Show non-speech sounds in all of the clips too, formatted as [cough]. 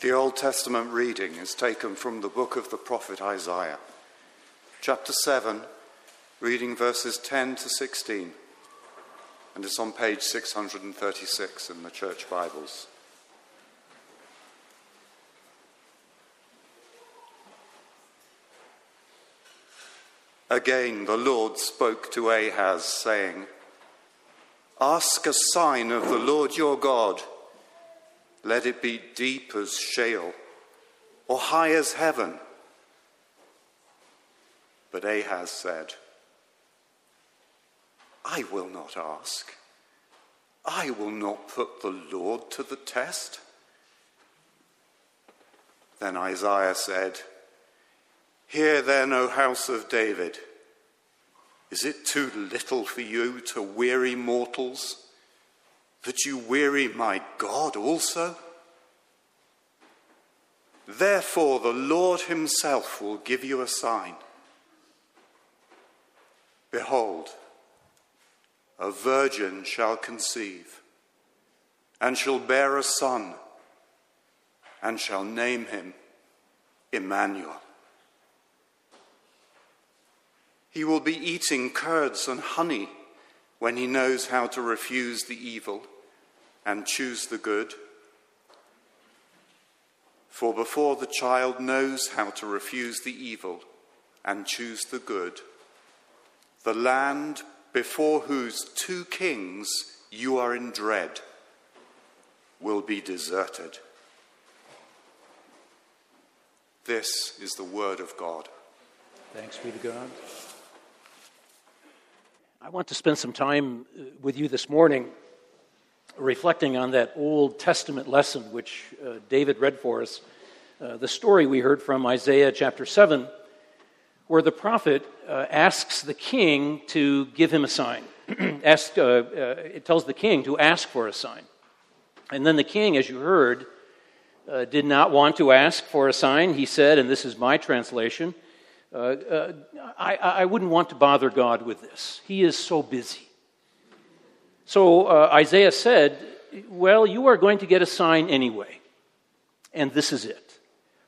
The Old Testament reading is taken from the book of the prophet Isaiah, chapter 7, reading verses 10 to 16, and it's on page 636 in the Church Bibles. Again, the Lord spoke to Ahaz, saying, Ask a sign of the Lord your God. Let it be deep as Sheol or high as heaven. But Ahaz said, I will not ask. I will not put the Lord to the test. Then Isaiah said, Hear then, O house of David. Is it too little for you to weary mortals? That you weary my God also? Therefore, the Lord Himself will give you a sign. Behold, a virgin shall conceive, and shall bear a son, and shall name him Emmanuel. He will be eating curds and honey when he knows how to refuse the evil and choose the good. For before the child knows how to refuse the evil and choose the good, the land before whose two kings you are in dread will be deserted. This is the word of God. Thanks be to God. I want to spend some time uh, with you this morning reflecting on that Old Testament lesson which uh, David read for us, uh, the story we heard from Isaiah chapter 7, where the prophet uh, asks the king to give him a sign. [clears throat] ask, uh, uh, it tells the king to ask for a sign. And then the king, as you heard, did not want to ask for a sign. He said, and this is my translation, uh, uh, I, I, wouldn't want to bother God with this. He is so busy. So uh, Isaiah said, Well, you are going to get a sign anyway. And this is it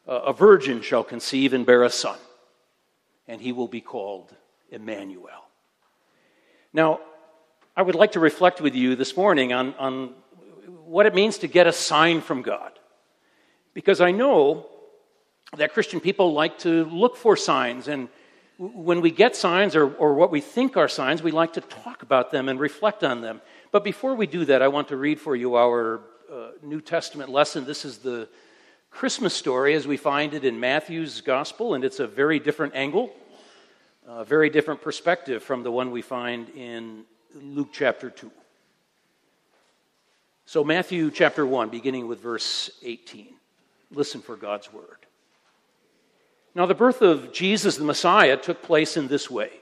a virgin shall conceive and bear a son, and he will be called Emmanuel. Now, I would like to reflect with you this morning on, on what it means to get a sign from God. Because I know that Christian people like to look for signs. And when we get signs or, or what we think are signs, we like to talk about them and reflect on them. But before we do that, I want to read for you our uh, New Testament lesson. This is the Christmas story as we find it in Matthew's gospel, and it's a very different angle, a very different perspective from the one we find in Luke chapter 2. So, Matthew chapter 1, beginning with verse 18. Listen for God's word. Now, the birth of Jesus the Messiah took place in this way.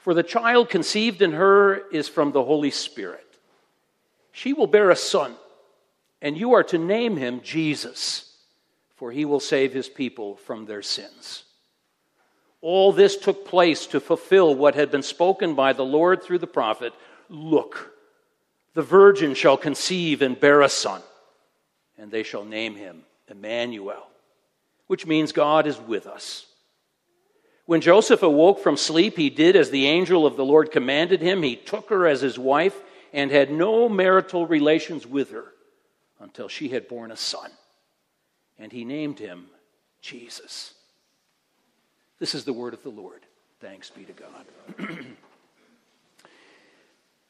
For the child conceived in her is from the Holy Spirit. She will bear a son, and you are to name him Jesus, for he will save his people from their sins. All this took place to fulfill what had been spoken by the Lord through the prophet Look, the virgin shall conceive and bear a son, and they shall name him Emmanuel, which means God is with us. When Joseph awoke from sleep, he did as the angel of the Lord commanded him. He took her as his wife and had no marital relations with her until she had borne a son. And he named him Jesus. This is the word of the Lord. Thanks be to God. [clears throat]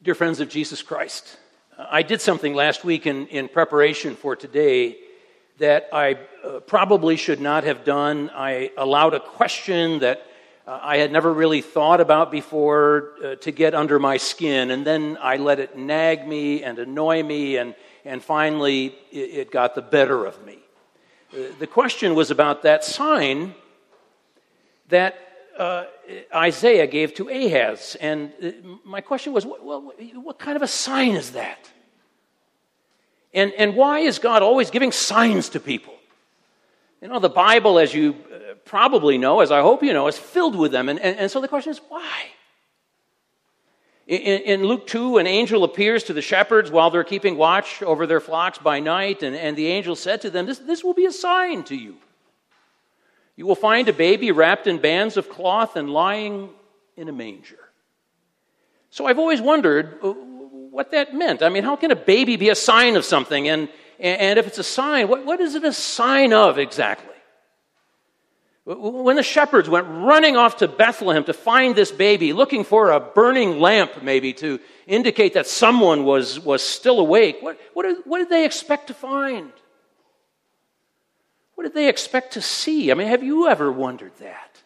Dear friends of Jesus Christ, I did something last week in, in preparation for today that I uh, probably should not have done. I allowed a question that uh, I had never really thought about before uh, to get under my skin, and then I let it nag me and annoy me, and, and finally it, it got the better of me. The question was about that sign that uh, Isaiah gave to Ahaz. And uh, my question was, well, what kind of a sign is that? And, and why is God always giving signs to people? You know, the Bible, as you uh, probably know, as I hope you know, is filled with them. And, and, and so the question is, why? In, in, Luke 2, an angel appears to the shepherds while they're keeping watch over their flocks by night, and, and the angel said to them, this, this will be a sign to you. You will find a baby wrapped in bands of cloth and lying in a manger. So I've always wondered uh, what that meant. I mean, how can a baby be a sign of something? And, and if it's a sign, what, what is it a sign of exactly? When the shepherds went running off to Bethlehem to find this baby, looking for a burning lamp maybe to indicate that someone was, was still awake, what, what, did, what did they expect to find? What did they expect to see? I mean, have you ever wondered that?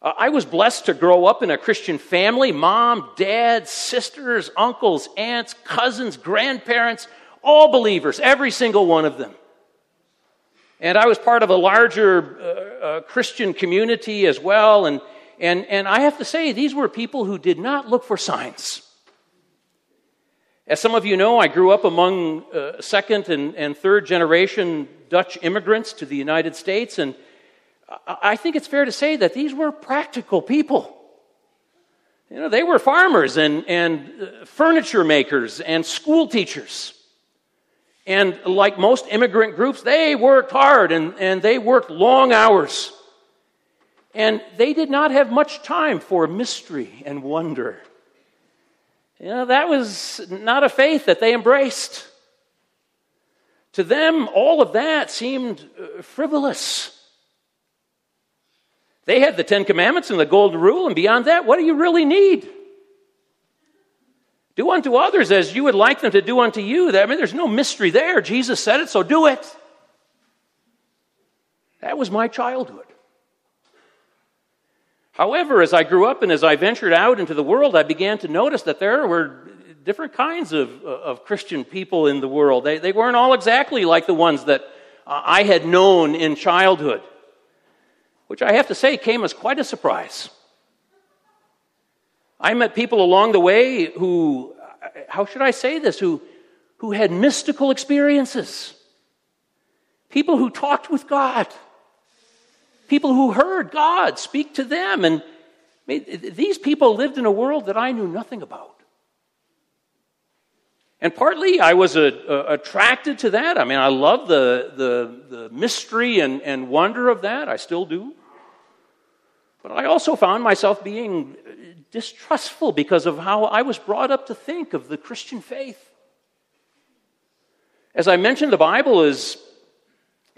Uh, I was blessed to grow up in a Christian family mom, dad, sisters, uncles, aunts, cousins, grandparents, all believers, every single one of them. And I was part of a larger uh, uh, Christian community as well. And, and, and I have to say, these were people who did not look for signs. As some of you know, I grew up among uh, second and, and third generation Dutch immigrants to the United States, and I think it's fair to say that these were practical people. You know, they were farmers and, and uh, furniture makers and school teachers. And like most immigrant groups, they worked hard and, and they worked long hours. And they did not have much time for mystery and wonder. You know, that was not a faith that they embraced. To them, all of that seemed uh, frivolous. They had the Ten Commandments and the Golden Rule, and beyond that, what do you really need? Do unto others as you would like them to do unto you. I mean, there's no mystery there. Jesus said it, so do it. That was my childhood. However, as I grew up and as I ventured out into the world, I began to notice that there were different kinds of, of Christian people in the world. They, they weren't all exactly like the ones that uh, I had known in childhood, which I have to say came as quite a surprise. I met people along the way who, how should I say this, who, who had mystical experiences. People who talked with God people who heard God speak to them. And these people lived in a world that I knew nothing about. And partly I was a, a, attracted to that. I mean, I love the, the, the mystery and, and wonder of that. I still do. But I also found myself being distrustful because of how I was brought up to think of the Christian faith. As I mentioned, the Bible is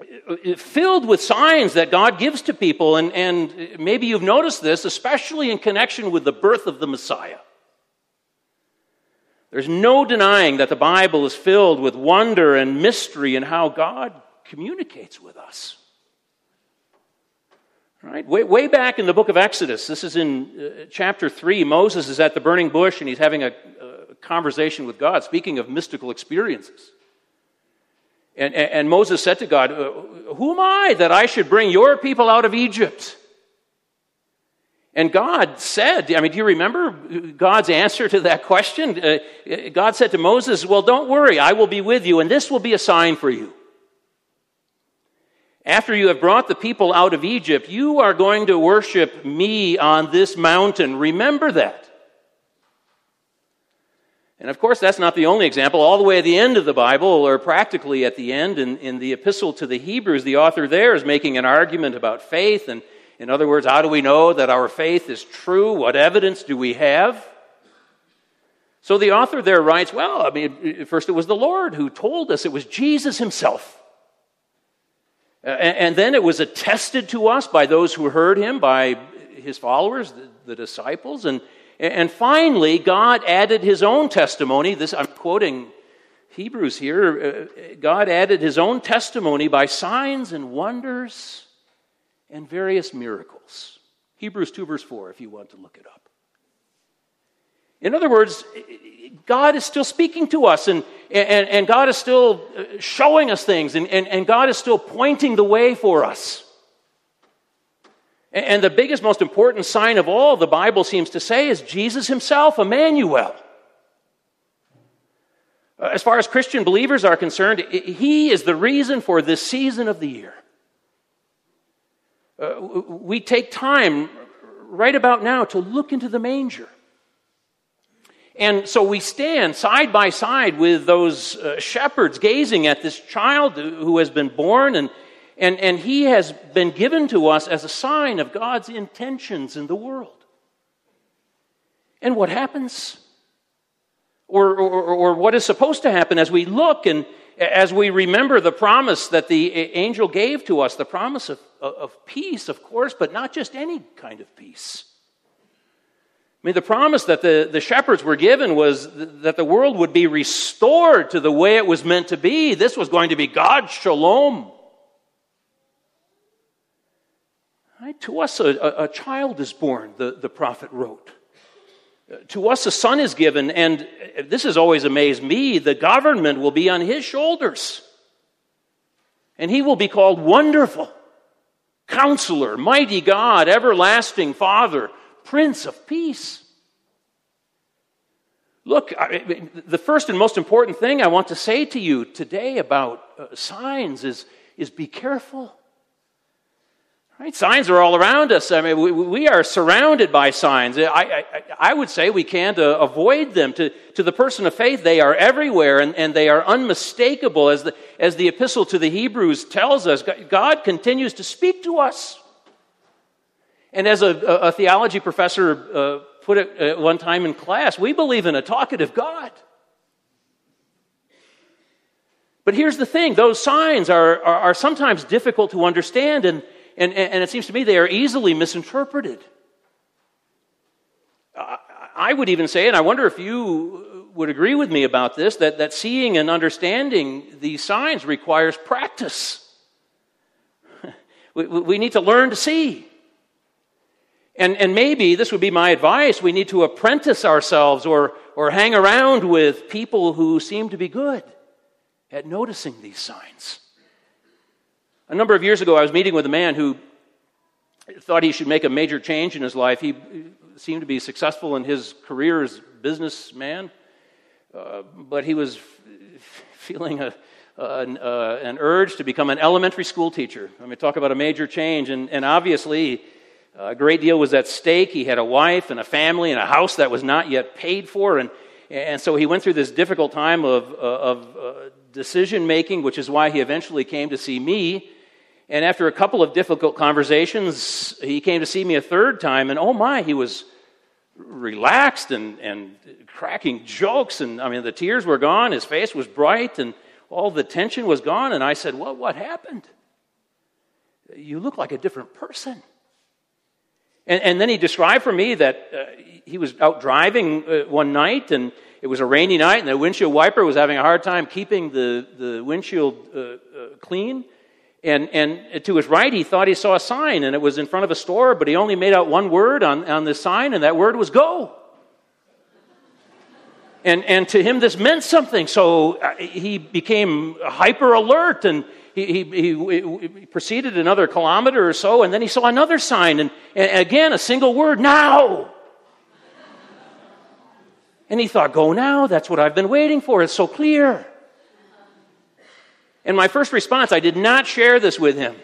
uh, uh, filled with signs that God gives to people. And, and maybe you've noticed this, especially in connection with the birth of the Messiah. There's no denying that the Bible is filled with wonder and mystery in how God communicates with us. Right? Way, way back in the book of Exodus, this is in uh, chapter 3, Moses is at the burning bush and he's having a, a conversation with God, speaking of mystical experiences. And, and, Moses said to God, uh, Who am I that I should bring your people out of Egypt? And God said, I mean, do you remember God's answer to that question? Uh, God said to Moses, Well, don't worry, I will be with you, and this will be a sign for you. After you have brought the people out of Egypt, you are going to worship me on this mountain. Remember that. And of course, that's not the only example. All the way at the end of the Bible, or practically at the end, in, in the epistle to the Hebrews, the author there is making an argument about faith. And in other words, how do we know that our faith is true? What evidence do we have? So the author there writes, well, I mean, first it was the Lord who told us, it was Jesus himself. And then it was attested to us by those who heard him, by his followers, the, the disciples. And, and finally, God added his own testimony. This, I'm quoting Hebrews here. Uh, God added his own testimony by signs and wonders and various miracles. Hebrews 2, verse 4, if you want to look it up. In other words, God is still speaking to us, and, and, and God is still uh, showing us things, and, and, and God is still pointing the way for us. And the biggest, most important sign of all, the Bible seems to say, is Jesus himself, Emmanuel. Uh, as far as Christian believers are concerned, he is the reason for this season of the year. Uh, we take time right about now to look into the manger. And so we stand side by side with those uh, shepherds gazing at this child who has been born, and, and, and he has been given to us as a sign of God's intentions in the world. And what happens? Or, or, or what is supposed to happen as we look and as we remember the promise that the angel gave to us, the promise of, of peace, of course, but not just any kind of peace. Mean, the promise that the, the shepherds were given was that the world would be restored to the way it was meant to be. This was going to be God's shalom. Right? To us, a, a child is born, the, the prophet wrote. To us, a son is given, and this has always amazed me the government will be on his shoulders. And he will be called Wonderful, Counselor, Mighty God, Everlasting Father, Prince of Peace. Look, I, the first and most important thing I want to say to you today about uh, signs is, is be careful. Right? Signs are all around us. I mean, we, we are surrounded by signs. I, I, I would say we can't uh, avoid them. To, to the person of faith, they are everywhere and, and they are unmistakable. As the, as the epistle to the Hebrews tells us, God continues to speak to us. And as a, a theology professor uh, put it uh, one time in class, we believe in a talkative God. But here's the thing those signs are, are, are sometimes difficult to understand and and, and it seems to me they are easily misinterpreted. I would even say, and I wonder if you would agree with me about this, that, that seeing and understanding these signs requires practice. [laughs] we, we need to learn to see. And, and maybe this would be my advice we need to apprentice ourselves or, or hang around with people who seem to be good at noticing these signs. A number of years ago, I was meeting with a man who thought he should make a major change in his life. He seemed to be successful in his career as businessman, uh, but he was f- [laughs] feeling a, an, uh, an, urge to become an elementary school teacher. I mean, talk about a major change, and, and obviously, a great deal was at stake. He had a wife and a family and a house that was not yet paid for, and and so he went through this difficult time of, uh, of uh, decision making, which is why he eventually came to see me and after a couple of difficult conversations, he came to see me a third time, and oh my, he was relaxed and, and cracking jokes. And I mean, the tears were gone, his face was bright, and all the tension was gone. And I said, Well, what happened? You look like a different person. And, and then he described for me that uh, he was out driving uh, one night, and it was a rainy night, and the windshield wiper was having a hard time keeping the, the windshield uh, uh clean. And, and to his right, he thought he saw a sign, and it was in front of a store, but he only made out one word on, on the sign, and that word was go. And, and to him, this meant something. So uh, he became hyper alert, and he, he, he, proceeded another kilometer or so, and then he saw another sign, and, and again, a single word now. And he thought, go now, that's what I've been waiting for, it's so clear. And my first response, I did not share this with him.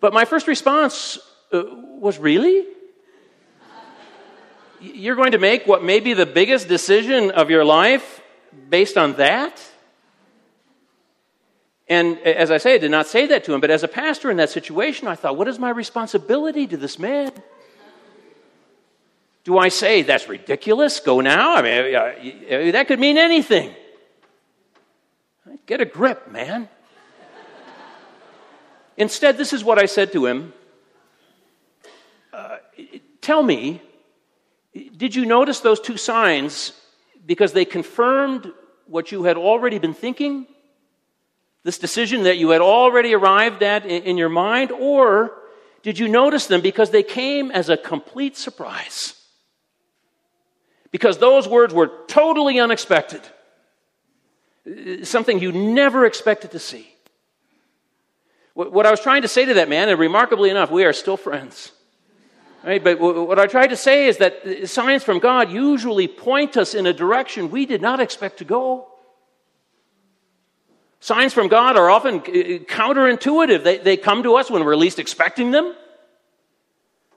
But my first response uh, was, Really? You're going to make what may be the biggest decision of your life based on that? And as I say, I did not say that to him, but as a pastor in that situation, I thought, what is my responsibility to this man? Do I say, that's ridiculous, go now? I mean, uh, that could mean anything. Get a grip, man. Instead, this is what I said to him uh, Tell me, did you notice those two signs because they confirmed what you had already been thinking? This decision that you had already arrived at in, in your mind? Or did you notice them because they came as a complete surprise? Because those words were totally unexpected. Uh, something you never expected to see. What I was trying to say to that man, and remarkably enough, we are still friends. Right? But what I tried to say is that uh, signs from God usually point us in a direction we did not expect to go. Signs from God are often uh, counterintuitive. They, they come to us when we're least expecting them.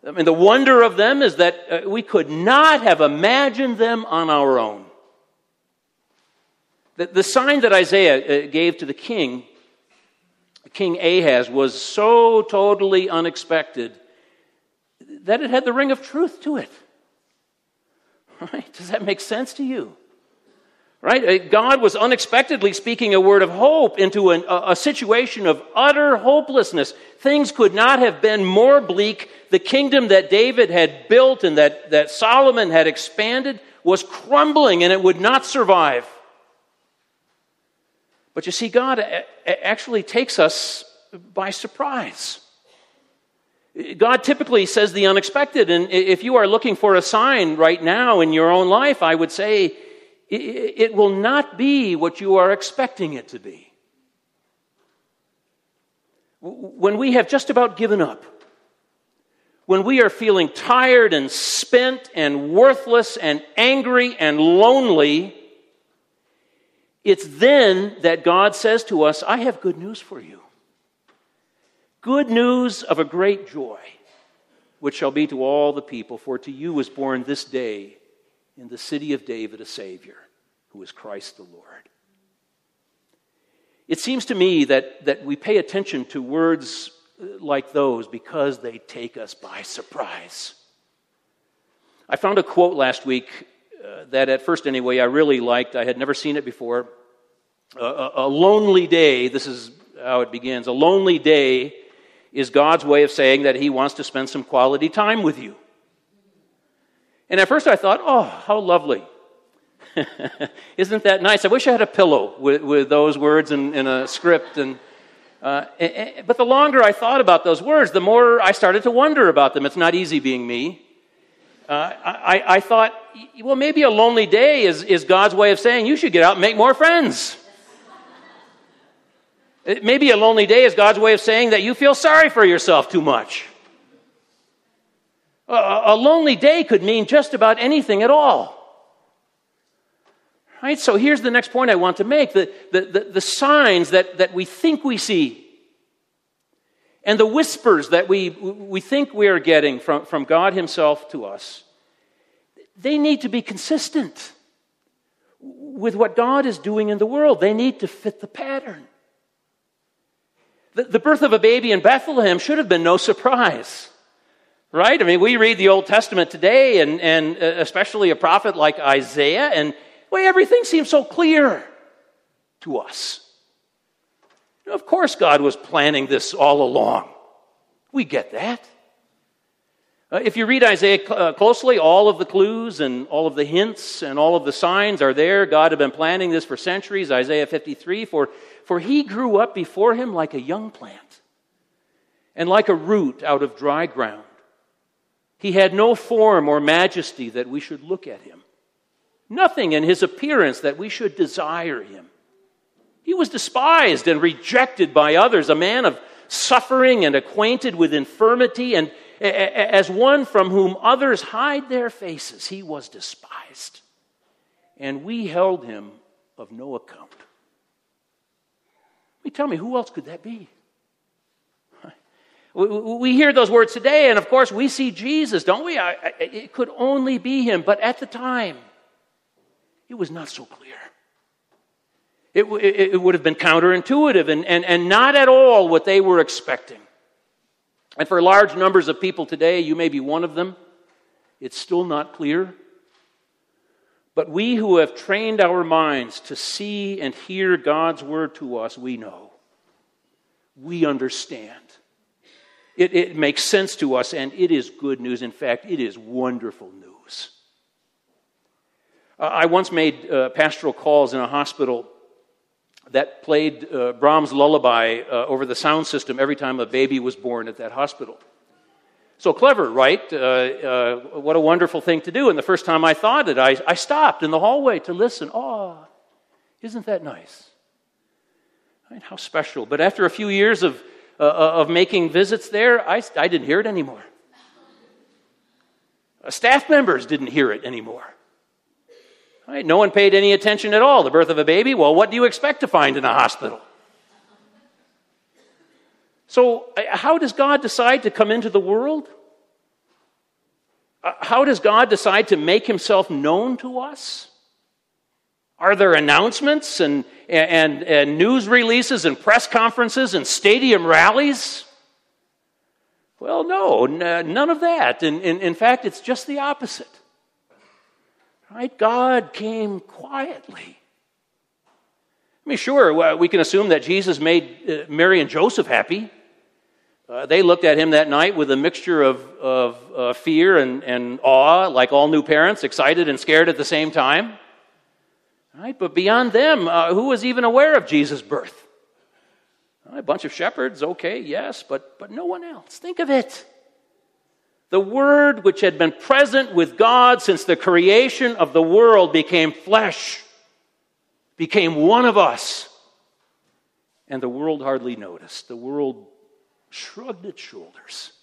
I mean, the wonder of them is that uh, we could not have imagined them on our own. The, the sign that Isaiah uh, gave to the king, King Ahaz, was so totally unexpected that it had the ring of truth to it. [laughs] Right? Does that make sense to you? Right? Uh, God was unexpectedly speaking a word of hope into an, a, a situation of utter hopelessness. Things could not have been more bleak. The kingdom that David had built and that, that Solomon had expanded was crumbling and it would not survive. But you see, God actually takes us by surprise. God typically says the unexpected, and if you are looking for a sign right now in your own life, I would say it will not be what you are expecting it to be. When we have just about given up, when we are feeling tired and spent and worthless and angry and lonely, it's then that God says to us, I have good news for you. Good news of a great joy, which shall be to all the people, for to you was born this day in the city of David a Savior, who is Christ the Lord. It seems to me that, that we pay attention to words like those because they take us by surprise. I found a quote last week uh, that, at first anyway, I really liked. I had never seen it before. Uh, a, a lonely day, this is how it begins. A lonely day is God's way of saying that He wants to spend some quality time with you. And at first I thought, oh, how lovely. [laughs] Isn't that nice? I wish I had a pillow with, with those words in, a script. And, uh, and, but the longer I thought about those words, the more I started to wonder about them. It's not easy being me. Uh, I, I, thought, well, maybe a lonely day is, is God's way of saying you should get out and make more friends. Maybe a lonely day is God's way of saying that you feel sorry for yourself too much. A lonely day could mean just about anything at all. Right? So here's the next point I want to make the, the, the, the, signs that, that we think we see and the whispers that we, we think we are getting from, from God Himself to us, they need to be consistent with what God is doing in the world. They need to fit the pattern. The, the birth of a baby in Bethlehem should have been no surprise. Right? I mean, we read the Old Testament today, and, and uh, especially a prophet like Isaiah, and well, everything seems so clear to us. Of course, God was planning this all along. We get that. Uh, if you read Isaiah uh, closely, all of the clues and all of the hints and all of the signs are there. God had been planning this for centuries. Isaiah 53 For, for he grew up before him like a young plant and like a root out of dry ground. He had no form or majesty that we should look at him, nothing in his appearance that we should desire him. He was despised and rejected by others, a man of suffering and acquainted with infirmity, and as one from whom others hide their faces, he was despised. And we held him of no account. You tell me, who else could that be? We hear those words today, and of course, we see Jesus, don't we? It could only be him, but at the time, it was not so clear. It, it, it would have been counterintuitive and, and, and not at all what they were expecting. And for large numbers of people today, you may be one of them, it's still not clear. But we who have trained our minds to see and hear God's word to us, we know. We understand. It, it makes sense to us, and it is good news. In fact, it is wonderful news. Uh, I once made uh, pastoral calls in a hospital that played uh, Brahms' lullaby uh, over the sound system every time a baby was born at that hospital. So clever, right? Uh, uh, what a wonderful thing to do. And the first time I thought it, I, I stopped in the hallway to listen. Oh, Isn't that nice? How special. But after a few years of, uh, uh of making visits there, I, I didn't hear it anymore. Uh, staff members didn't hear it anymore. Right? No one paid any attention at all. The birth of a baby, well, what do you expect to find in a hospital? So, how does God decide to come into the world? Uh, how does God decide to make himself known to us? Are there announcements and, and, and news releases and press conferences and stadium rallies? Well, no, n- none of that. In, in, in fact, it's just the opposite. Right? God came quietly. I mean, sure, we can assume that Jesus made uh, Mary and Joseph happy. Uh, they looked at him that night with a mixture of, of uh, fear and, and awe, like all new parents, excited and scared at the same time. Right? But beyond them, uh, who was even aware of Jesus' birth? A bunch of shepherds, okay, yes, but, but no one else. Think of it. The Word, which had been present with God since the creation of the world, became flesh, became one of us. And the world hardly noticed. The world shrugged its shoulders.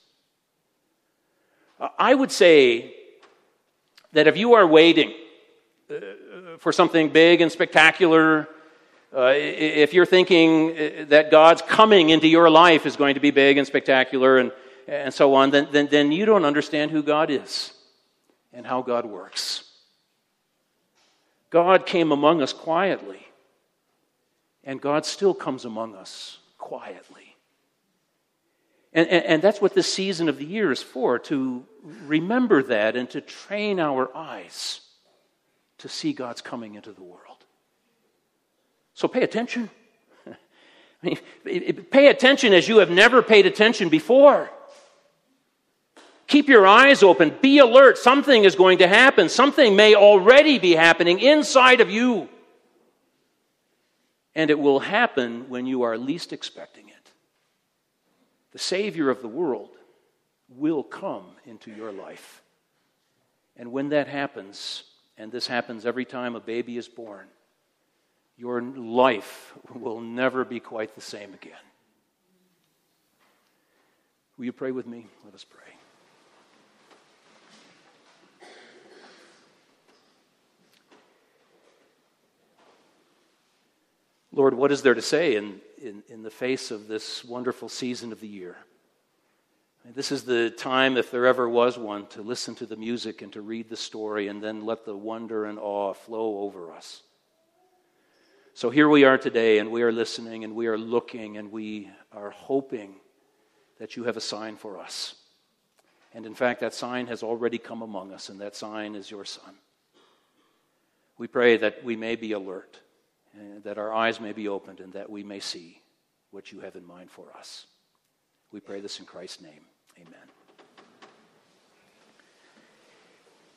I would say that if you are waiting uh, for something big and spectacular, uh, if you're thinking uh, that God's coming into your life is going to be big and spectacular and, and so on, then, then, then you don't understand who God is and how God works. God came among us quietly, and God still comes among us quietly. And, and, and, that's what this season of the year is for to remember that and to train our eyes to see God's coming into the world. So pay attention. [laughs] I mean, pay attention as you have never paid attention before. Keep your eyes open. Be alert. Something is going to happen. Something may already be happening inside of you. And it will happen when you are least expecting it. The Savior of the world will come into your life. And when that happens, and this happens every time a baby is born, your life will never be quite the same again. Will you pray with me? Let us pray. Lord, what is there to say in, in, in, the face of this wonderful season of the year? This is the time, if there ever was one, to listen to the music and to read the story and then let the wonder and awe flow over us. So here we are today, and we are listening, and we are looking, and we are hoping that you have a sign for us. And in fact, that sign has already come among us, and that sign is your Son. We pray that we may be alert, that our eyes may be opened, and that we may see what you have in mind for us. We pray this in Christ's name. Amen.